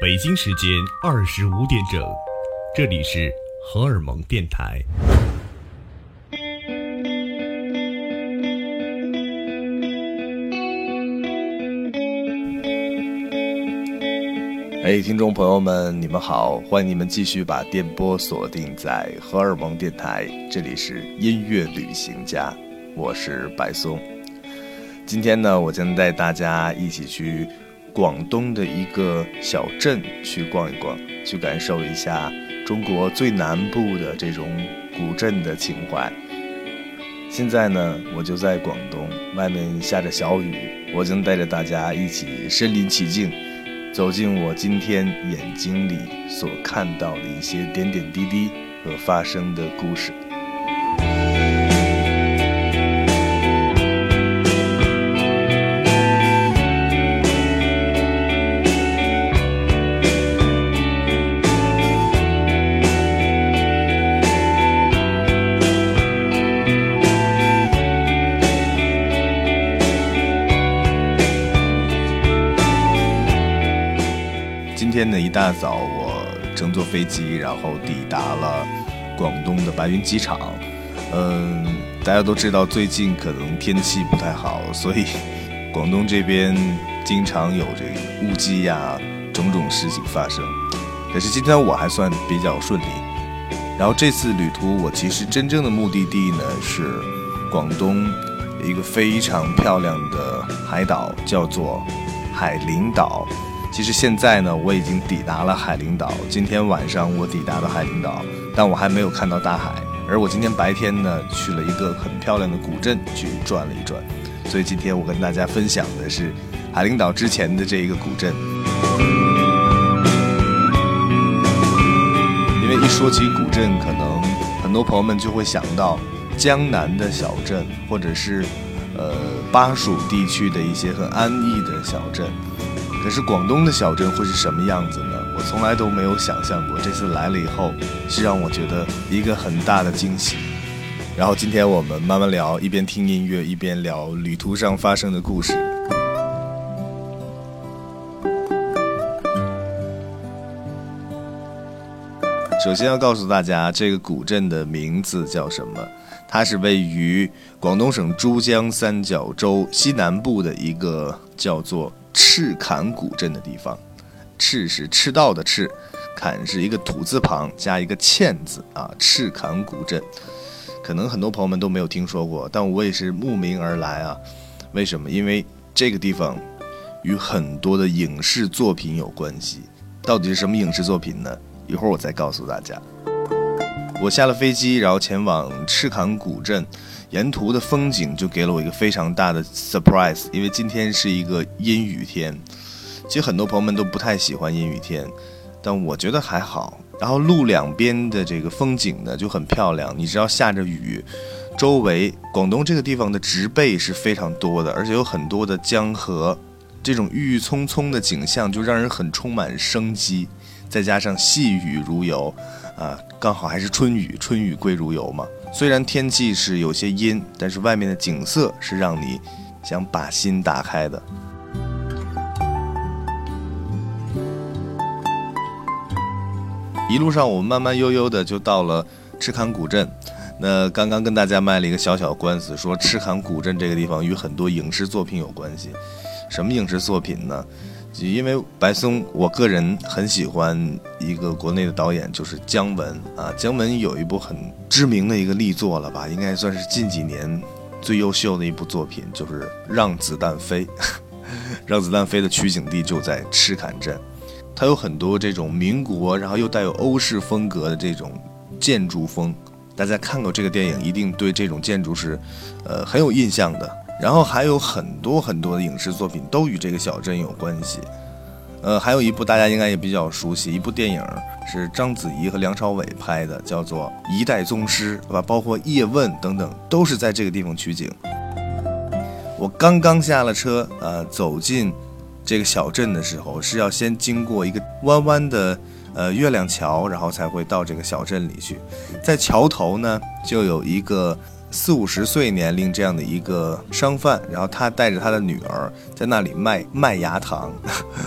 北京时间二十五点整，这里是荷尔蒙电台。哎，听众朋友们，你们好，欢迎你们继续把电波锁定在荷尔蒙电台，这里是音乐旅行家，我是白松。今天呢，我将带大家一起去广东的一个小镇去逛一逛，去感受一下中国最南部的这种古镇的情怀。现在呢，我就在广东，外面下着小雨，我将带着大家一起身临其境。走进我今天眼睛里所看到的一些点点滴滴和发生的故事。大早，我乘坐飞机，然后抵达了广东的白云机场。嗯，大家都知道最近可能天气不太好，所以 广东这边经常有这个雾积呀，种种事情发生。可是今天我还算比较顺利。然后这次旅途，我其实真正的目的地呢是广东一个非常漂亮的海岛，叫做海陵岛。其实现在呢，我已经抵达了海陵岛。今天晚上我抵达了海陵岛，但我还没有看到大海。而我今天白天呢，去了一个很漂亮的古镇去转了一转。所以今天我跟大家分享的是海陵岛之前的这一个古镇。因为一说起古镇，可能很多朋友们就会想到江南的小镇，或者是呃巴蜀地区的一些很安逸的小镇。可是广东的小镇会是什么样子呢？我从来都没有想象过。这次来了以后，是让我觉得一个很大的惊喜。然后今天我们慢慢聊，一边听音乐，一边聊旅途上发生的故事。首先要告诉大家，这个古镇的名字叫什么？它是位于广东省珠江三角洲西南部的一个叫做。赤坎古镇的地方，赤是赤道的赤，坎是一个土字旁加一个欠字啊。赤坎古镇，可能很多朋友们都没有听说过，但我也是慕名而来啊。为什么？因为这个地方与很多的影视作品有关系。到底是什么影视作品呢？一会儿我再告诉大家。我下了飞机，然后前往赤坎古镇。沿途的风景就给了我一个非常大的 surprise，因为今天是一个阴雨天。其实很多朋友们都不太喜欢阴雨天，但我觉得还好。然后路两边的这个风景呢就很漂亮，你知道下着雨，周围广东这个地方的植被是非常多的，而且有很多的江河，这种郁郁葱葱的景象就让人很充满生机。再加上细雨如油，啊，刚好还是春雨，春雨贵如油嘛。虽然天气是有些阴，但是外面的景色是让你想把心打开的。一路上，我们慢慢悠悠的就到了赤坎古镇。那刚刚跟大家卖了一个小小官司，说赤坎古镇这个地方与很多影视作品有关系。什么影视作品呢？因为白松，我个人很喜欢一个国内的导演，就是姜文啊。姜文有一部很知名的一个力作了吧，应该算是近几年最优秀的一部作品，就是《让子弹飞》。《让子弹飞》的取景地就在赤坎镇，它有很多这种民国，然后又带有欧式风格的这种建筑风。大家看过这个电影，一定对这种建筑是，呃，很有印象的。然后还有很多很多的影视作品都与这个小镇有关系，呃，还有一部大家应该也比较熟悉，一部电影是章子怡和梁朝伟拍的，叫做《一代宗师》，对吧？包括叶问等等，都是在这个地方取景。我刚刚下了车，呃，走进这个小镇的时候，是要先经过一个弯弯的呃月亮桥，然后才会到这个小镇里去。在桥头呢，就有一个四五十岁年龄这样的一个商贩，然后他带着他的女儿在那里卖麦芽糖，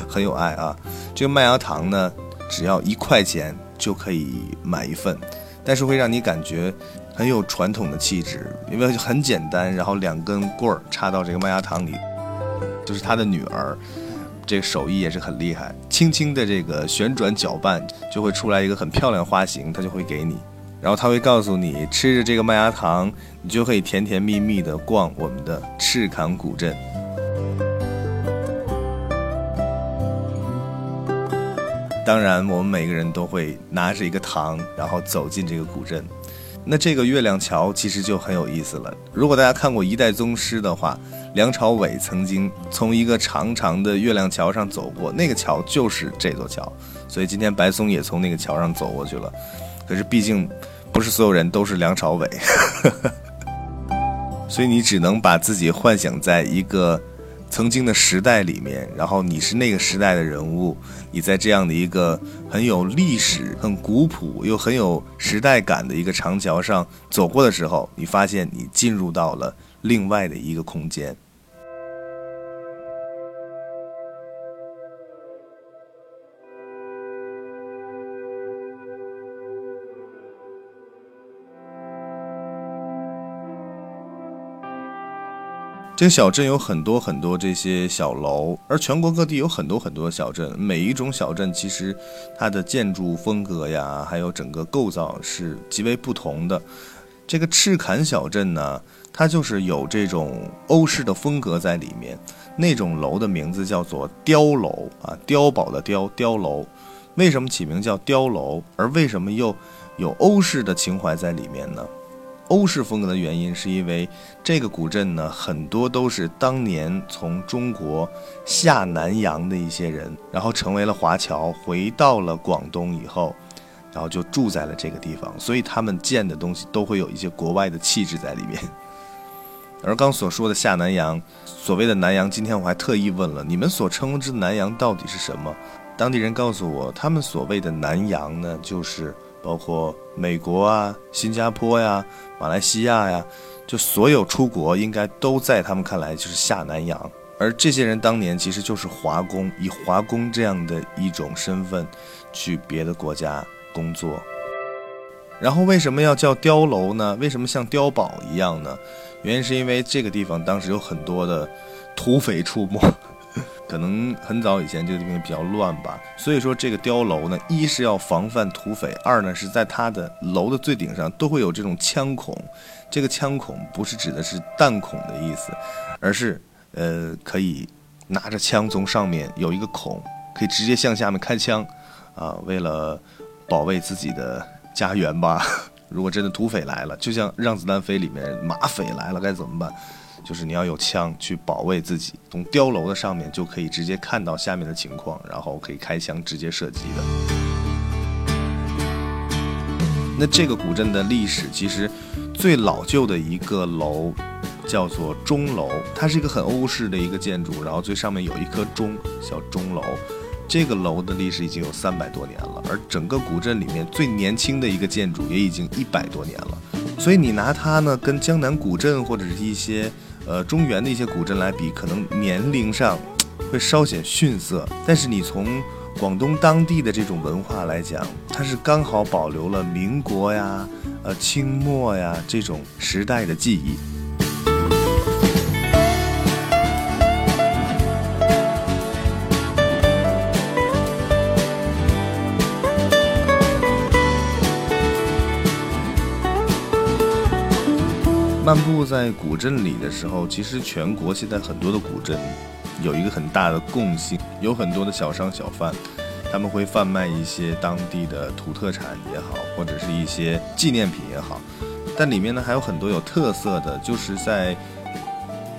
很有爱啊。这个麦芽糖呢，只要一块钱就可以买一份，但是会让你感觉很有传统的气质，因为很简单，然后两根棍儿插到这个麦芽糖里，就是他的女儿。这个手艺也是很厉害，轻轻的这个旋转搅拌，就会出来一个很漂亮花型，他就会给你，然后他会告诉你，吃着这个麦芽糖，你就可以甜甜蜜蜜的逛我们的赤坎古镇。当然，我们每个人都会拿着一个糖，然后走进这个古镇。那这个月亮桥其实就很有意思了。如果大家看过《一代宗师》的话，梁朝伟曾经从一个长长的月亮桥上走过，那个桥就是这座桥。所以今天白松也从那个桥上走过去了。可是毕竟不是所有人都是梁朝伟，所以你只能把自己幻想在一个。曾经的时代里面，然后你是那个时代的人物，你在这样的一个很有历史、很古朴又很有时代感的一个长桥上走过的时候，你发现你进入到了另外的一个空间。这个小镇有很多很多这些小楼，而全国各地有很多很多小镇，每一种小镇其实它的建筑风格呀，还有整个构造是极为不同的。这个赤坎小镇呢，它就是有这种欧式的风格在里面。那种楼的名字叫做碉楼啊，碉堡的碉，碉楼。为什么起名叫碉楼？而为什么又有欧式的情怀在里面呢？欧式风格的原因，是因为这个古镇呢，很多都是当年从中国下南洋的一些人，然后成为了华侨，回到了广东以后，然后就住在了这个地方，所以他们建的东西都会有一些国外的气质在里面。而刚所说的下南洋，所谓的南洋，今天我还特意问了，你们所称之南洋到底是什么？当地人告诉我，他们所谓的南洋呢，就是。包括美国啊、新加坡呀、马来西亚呀，就所有出国应该都在他们看来就是下南洋。而这些人当年其实就是华工，以华工这样的一种身份去别的国家工作。然后为什么要叫碉楼呢？为什么像碉堡一样呢？原因是因为这个地方当时有很多的土匪出没。可能很早以前这个地方比较乱吧，所以说这个碉楼呢，一是要防范土匪，二呢是在它的楼的最顶上都会有这种枪孔。这个枪孔不是指的是弹孔的意思，而是呃可以拿着枪从上面有一个孔，可以直接向下面开枪，啊，为了保卫自己的家园吧。如果真的土匪来了，就像《让子弹飞》里面马匪来了该怎么办？就是你要有枪去保卫自己，从碉楼的上面就可以直接看到下面的情况，然后可以开枪直接射击的。那这个古镇的历史其实最老旧的一个楼叫做钟楼，它是一个很欧式的一个建筑，然后最上面有一颗钟，叫钟楼。这个楼的历史已经有三百多年了，而整个古镇里面最年轻的一个建筑也已经一百多年了。所以你拿它呢跟江南古镇或者是一些。呃，中原的一些古镇来比，可能年龄上会稍显逊色，但是你从广东当地的这种文化来讲，它是刚好保留了民国呀、呃清末呀这种时代的记忆。漫步在古镇里的时候，其实全国现在很多的古镇有一个很大的共性，有很多的小商小贩，他们会贩卖一些当地的土特产也好，或者是一些纪念品也好。但里面呢还有很多有特色的，就是在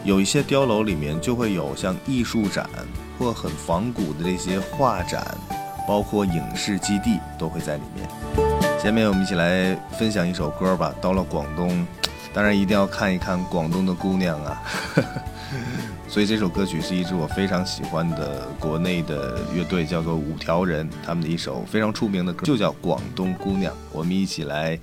有一些碉楼里面就会有像艺术展或很仿古的这些画展，包括影视基地都会在里面。下面我们一起来分享一首歌吧。到了广东。当然一定要看一看广东的姑娘啊，所以这首歌曲是一支我非常喜欢的国内的乐队，叫做五条人，他们的一首非常出名的歌就叫《广东姑娘》。我们一起来，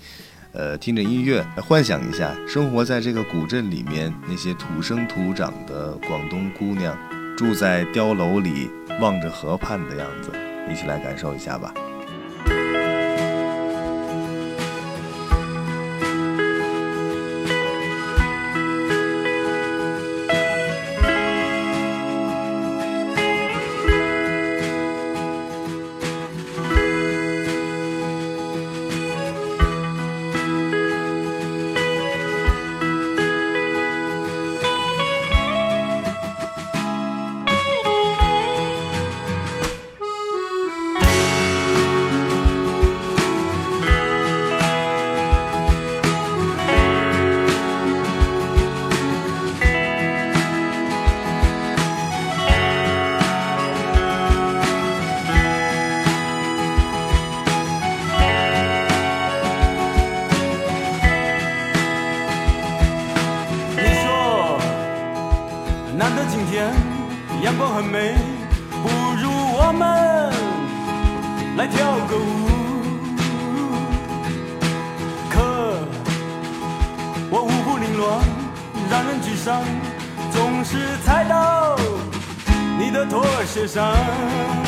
呃，听着音乐，幻想一下生活在这个古镇里面那些土生土长的广东姑娘，住在碉楼里望着河畔的样子，一起来感受一下吧。太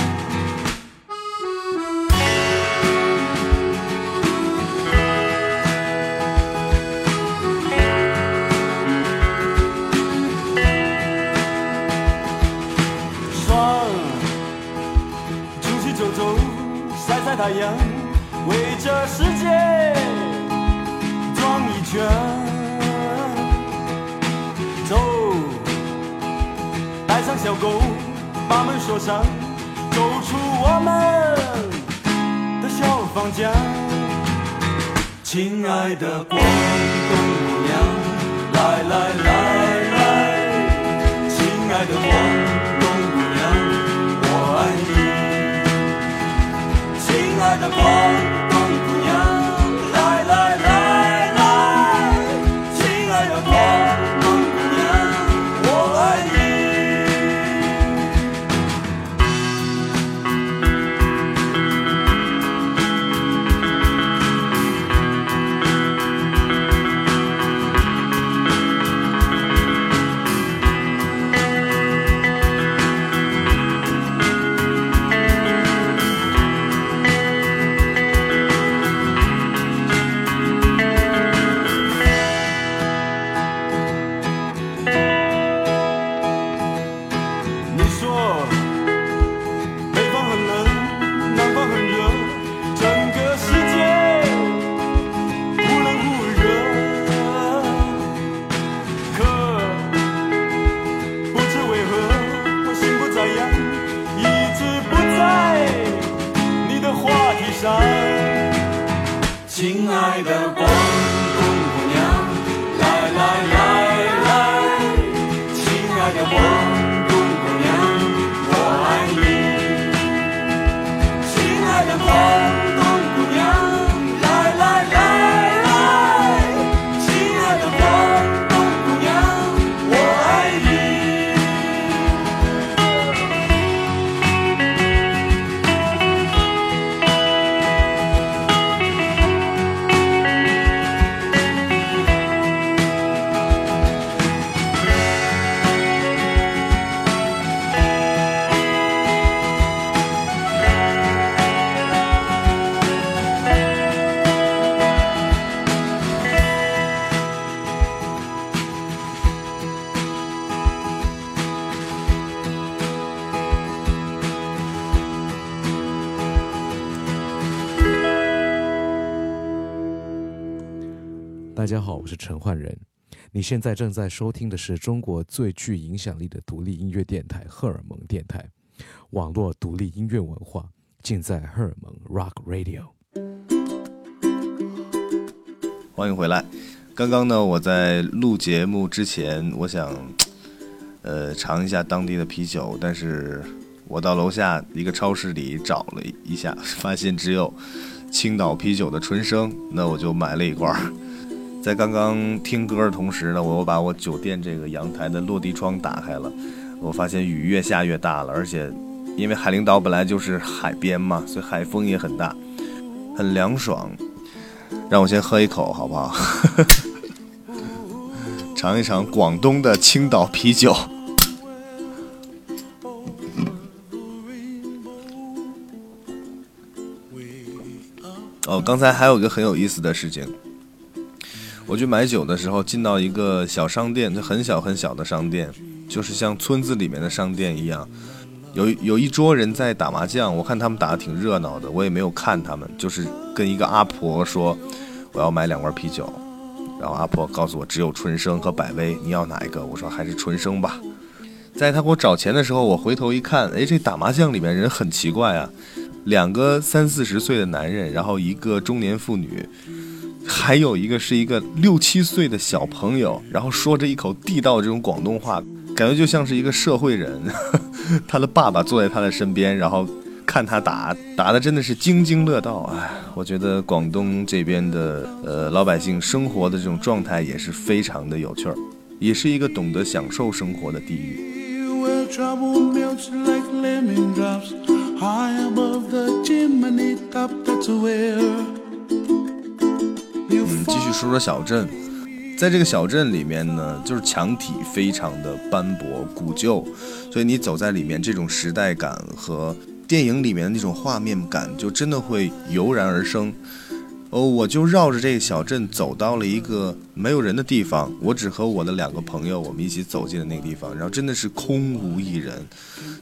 把门锁上，走出我们的小房间。亲爱的广东姑娘，来来来来，亲爱的广。的光。大家好，我陈焕仁。你现在正在收听的是中国最具影响力的独立音乐电台——荷尔蒙电台，网络独立音乐文化尽在荷尔蒙 Rock Radio。欢迎回来。刚刚呢，我在录节目之前，我想，呃，尝一下当地的啤酒，但是我到楼下一个超市里找了一下，发现只有青岛啤酒的纯生，那我就买了一罐。在刚刚听歌的同时呢，我又把我酒店这个阳台的落地窗打开了。我发现雨越下越大了，而且因为海陵岛本来就是海边嘛，所以海风也很大，很凉爽。让我先喝一口好不好？尝一尝广东的青岛啤酒。哦，刚才还有一个很有意思的事情，我去买酒的时候，进到一个小商店，就很小很小的商店，就是像村子里面的商店一样，有有一桌人在打麻将，我看他们打的挺热闹的，我也没有看他们，就是跟一个阿婆说我要买两罐啤酒，然后阿婆告诉我只有纯生和百威，你要哪一个？我说还是纯生吧。在他给我找钱的时候，我回头一看，哎，这打麻将里面人很奇怪啊。两个三四十岁的男人，然后一个中年妇女，还有一个是一个六七岁的小朋友，然后说着一口地道这种广东话，感觉就像是一个社会人。他的爸爸坐在他的身边，然后看他打，打的真的是津津乐道。哎，我觉得广东这边的呃老百姓生活的这种状态也是非常的有趣儿，也是一个懂得享受生活的地域。我们继续说说小镇。在这个小镇里面呢就是墙体非常的斑驳古旧所以你走在里面这种时代感和电影里面的那种画面感就真的会油然而生。哦，我就绕着这个小镇走到了一个没有人的地方，我只和我的两个朋友，我们一起走进了那个地方，然后真的是空无一人，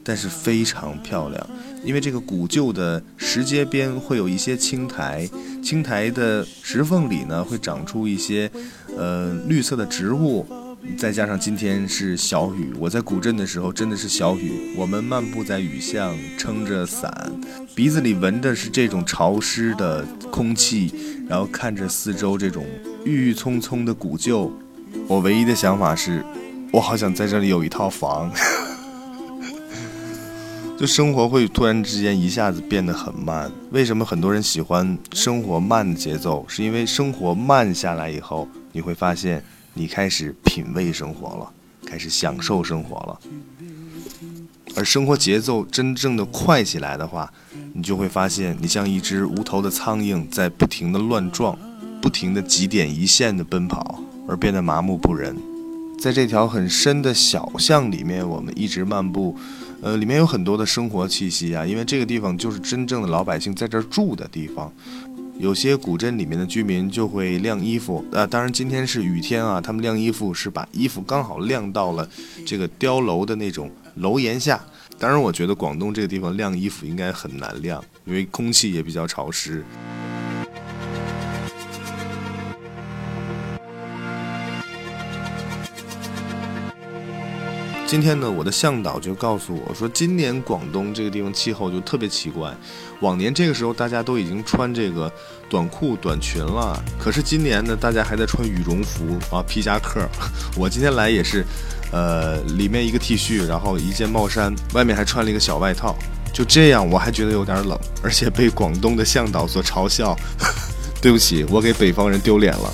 但是非常漂亮，因为这个古旧的石阶边会有一些青苔，青苔的石缝里呢会长出一些呃绿色的植物，再加上今天是小雨，我在古镇的时候真的是小雨，我们漫步在雨巷，撑着伞，鼻子里闻的是这种潮湿的空气，然后看着四周这种郁郁葱葱的古旧，我唯一的想法是，我好想在这里有一套房。就生活会突然之间一下子变得很慢。为什么很多人喜欢生活慢的节奏？是因为生活慢下来以后，你会发现你开始品味生活了，开始享受生活了。而生活节奏真正的快起来的话，你就会发现你像一只无头的苍蝇在不停的乱撞，不停的几点一线的奔跑，而变得麻木不仁。在这条很深的小巷里面，我们一直漫步。呃，里面有很多的生活气息啊，因为这个地方就是真正的老百姓在这儿住的地方。有些古镇里面的居民就会晾衣服，啊，当然今天是雨天啊，他们晾衣服是把衣服刚好晾到了这个碉楼的那种楼檐下。当然，我觉得广东这个地方晾衣服应该很难晾，因为空气也比较潮湿。今天呢，我的向导就告诉我说，今年广东这个地方气候就特别奇怪。往年这个时候大家都已经穿这个短裤短裙了，可是今年呢，大家还在穿羽绒服啊、皮夹克。我今天来也是，呃，里面一个 T 恤，然后一件帽衫，外面还穿了一个小外套。就这样，我还觉得有点冷，而且被广东的向导所嘲笑。对不起，我给北方人丢脸了。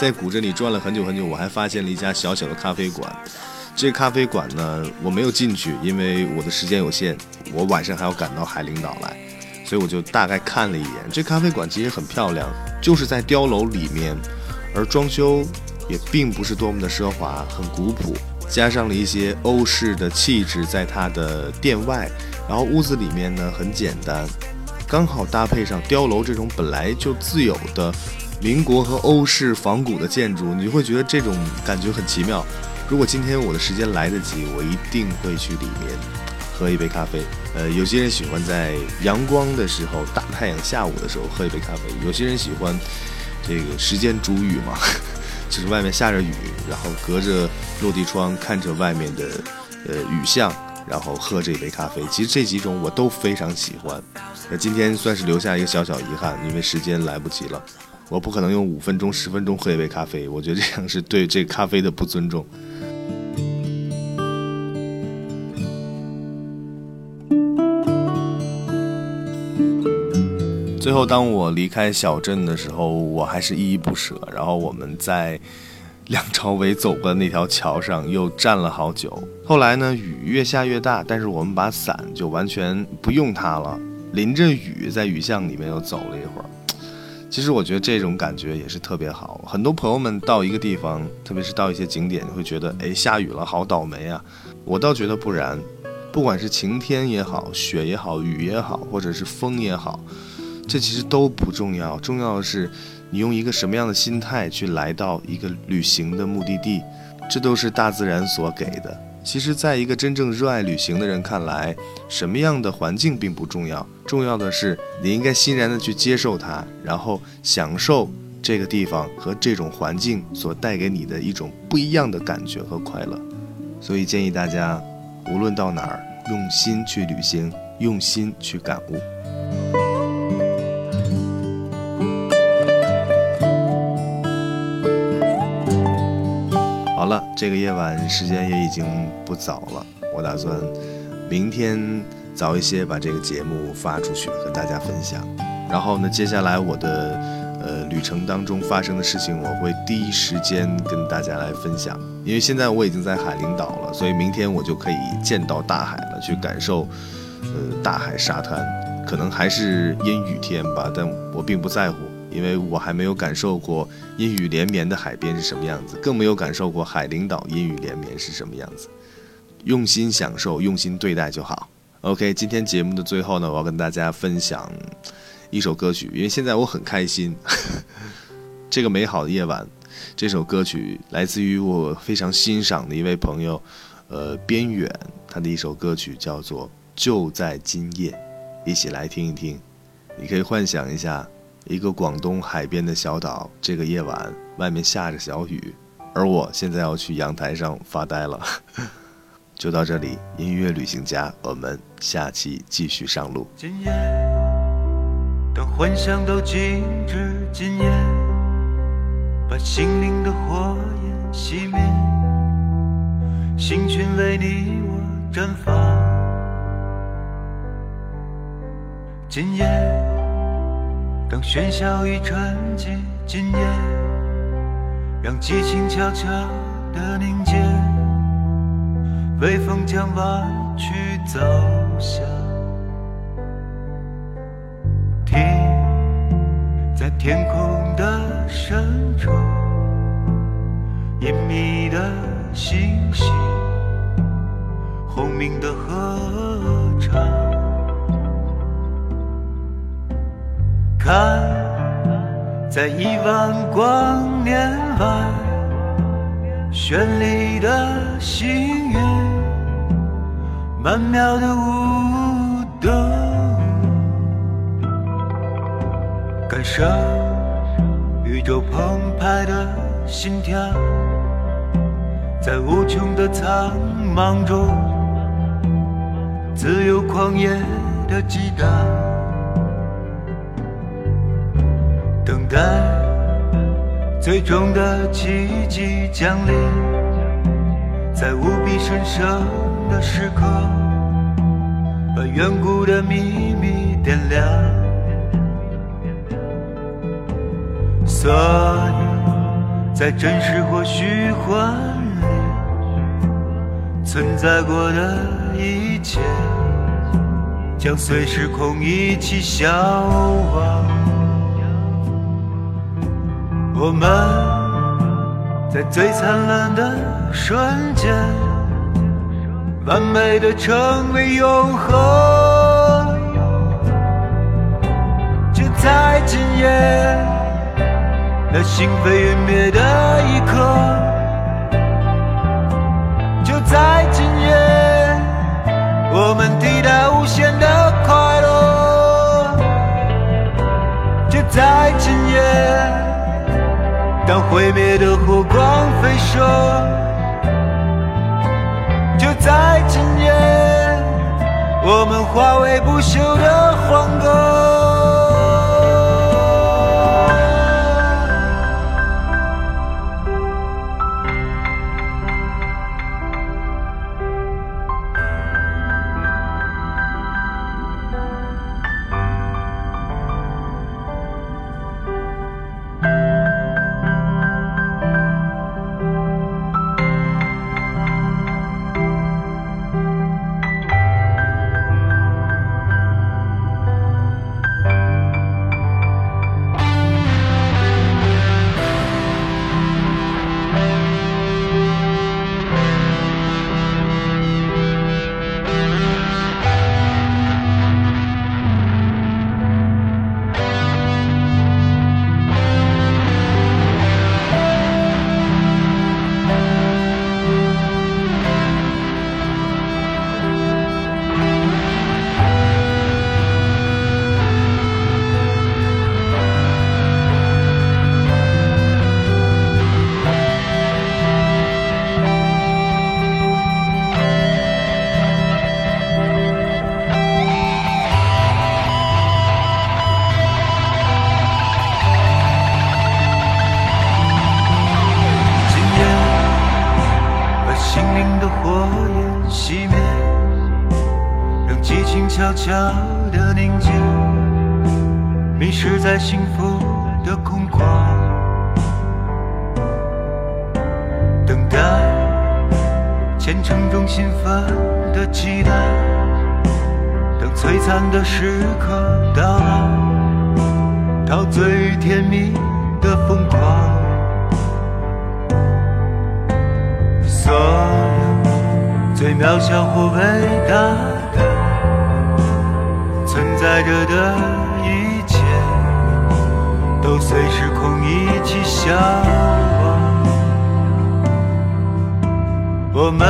在古镇里转了很久很久，我还发现了一家小小的咖啡馆。这咖啡馆呢，我没有进去，因为我的时间有限，我晚上还要赶到海陵岛来，所以我就大概看了一眼。这咖啡馆其实很漂亮，就是在碉楼里面，而装修也并不是多么的奢华，很古朴，加上了一些欧式的气质在它的店外，然后屋子里面呢很简单，刚好搭配上碉楼这种本来就自有的民国和欧式仿古的建筑，你就会觉得这种感觉很奇妙。如果今天我的时间来得及，我一定会去里面喝一杯咖啡。呃，有些人喜欢在阳光的时候、大太阳下午的时候喝一杯咖啡，有些人喜欢这个时间煮雨嘛，就是外面下着雨，然后隔着落地窗看着外面的呃雨巷，然后喝这杯咖啡。其实这几种我都非常喜欢。那今天算是留下一个小小遗憾，因为时间来不及了。我不可能用五分钟、十分钟喝一杯咖啡，我觉得这样是对这咖啡的不尊重。最后，当我离开小镇的时候，我还是依依不舍。然后我们在梁朝伟走过的那条桥上又站了好久。后来呢，雨越下越大，但是我们把伞就完全不用它了。淋着雨在雨巷里面又走了一会儿。其实我觉得这种感觉也是特别好。很多朋友们到一个地方，特别是到一些景点，会觉得哎下雨了，好倒霉啊。我倒觉得不然，不管是晴天也好，雪也好，雨也好，或者是风也好，这其实都不重要。重要的是你用一个什么样的心态去来到一个旅行的目的地，这都是大自然所给的。其实，在一个真正热爱旅行的人看来，什么样的环境并不重要，重要的是你应该欣然的去接受它，然后享受这个地方和这种环境所带给你的一种不一样的感觉和快乐。所以建议大家，无论到哪儿，用心去旅行，用心去感悟。这个夜晚时间也已经不早了，我打算明天早一些把这个节目发出去，和大家分享。然后呢，接下来我的呃旅程当中发生的事情，我会第一时间跟大家来分享。因为现在我已经在海陵岛了，所以明天我就可以见到大海了，去感受呃大海沙滩。可能还是阴雨天吧，但我并不在乎。因为我还没有感受过阴雨连绵的海边是什么样子，更没有感受过海陵岛阴雨连绵是什么样子。用心享受，用心对待就好。OK，今天节目的最后呢，我要跟大家分享一首歌曲，因为现在我很开心。这个美好的夜晚，这首歌曲来自于我非常欣赏的一位朋友，呃，边远，他的一首歌曲叫做《就在今夜》，一起来听一听。你可以幻想一下。一个广东海边的小岛，这个夜晚外面下着小雨，而我现在要去阳台上发呆了。就到这里，音乐旅行家，我们下期继续上路。今夜，当幻想都静止，今夜，把心灵的火焰熄灭，星群为你我绽放。今夜。当喧嚣已沉寂，今夜，让激情悄悄地凝结，微风将弯曲走向，听在天空的深处，隐秘的星星，轰鸣的合唱。看，在亿万光年外，绚丽的星云，曼妙的舞动，感受宇宙澎湃的心跳，在无穷的苍茫中，自由狂野的激荡。待最终的奇迹降临，在无比神圣的时刻，把远古的秘密点亮。所有在真实或虚幻里存在过的一切，将随时空一起消亡。我们在最灿烂的瞬间，完美的成为永恒。就在今夜，那心飞云灭的一刻。就在今夜，我们抵达无限的快乐。就在今夜。当毁灭的火光飞射，就在今夜，我们化为不朽的黄歌。虔诚中兴奋的期待，等璀璨的时刻到来，到最甜蜜的疯狂。所有最渺小或伟大的存在着的一切，都随时空一起消我们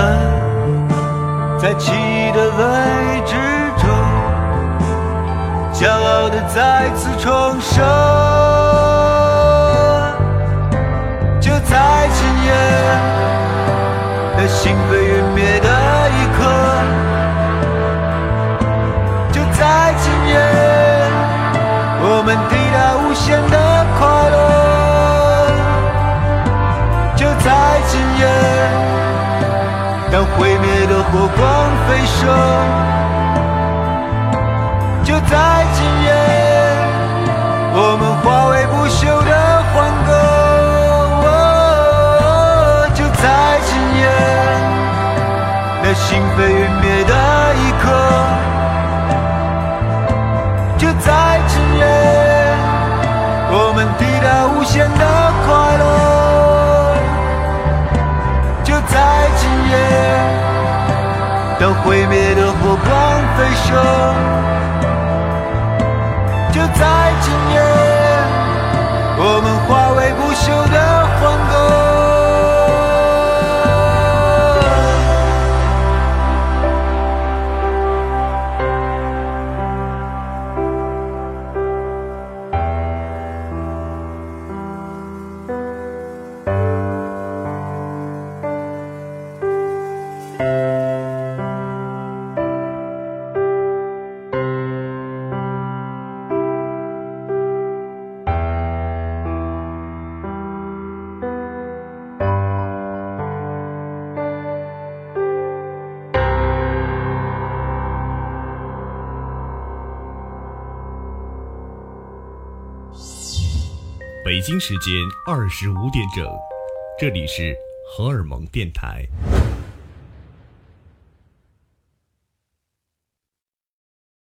在奇异的未知中，骄傲的再次重生。就在今夜。在心扉陨灭的一刻，就在今夜，我们抵达无限的一生，就在今光飞升，北京时间二十五点整，这里是荷尔蒙电台。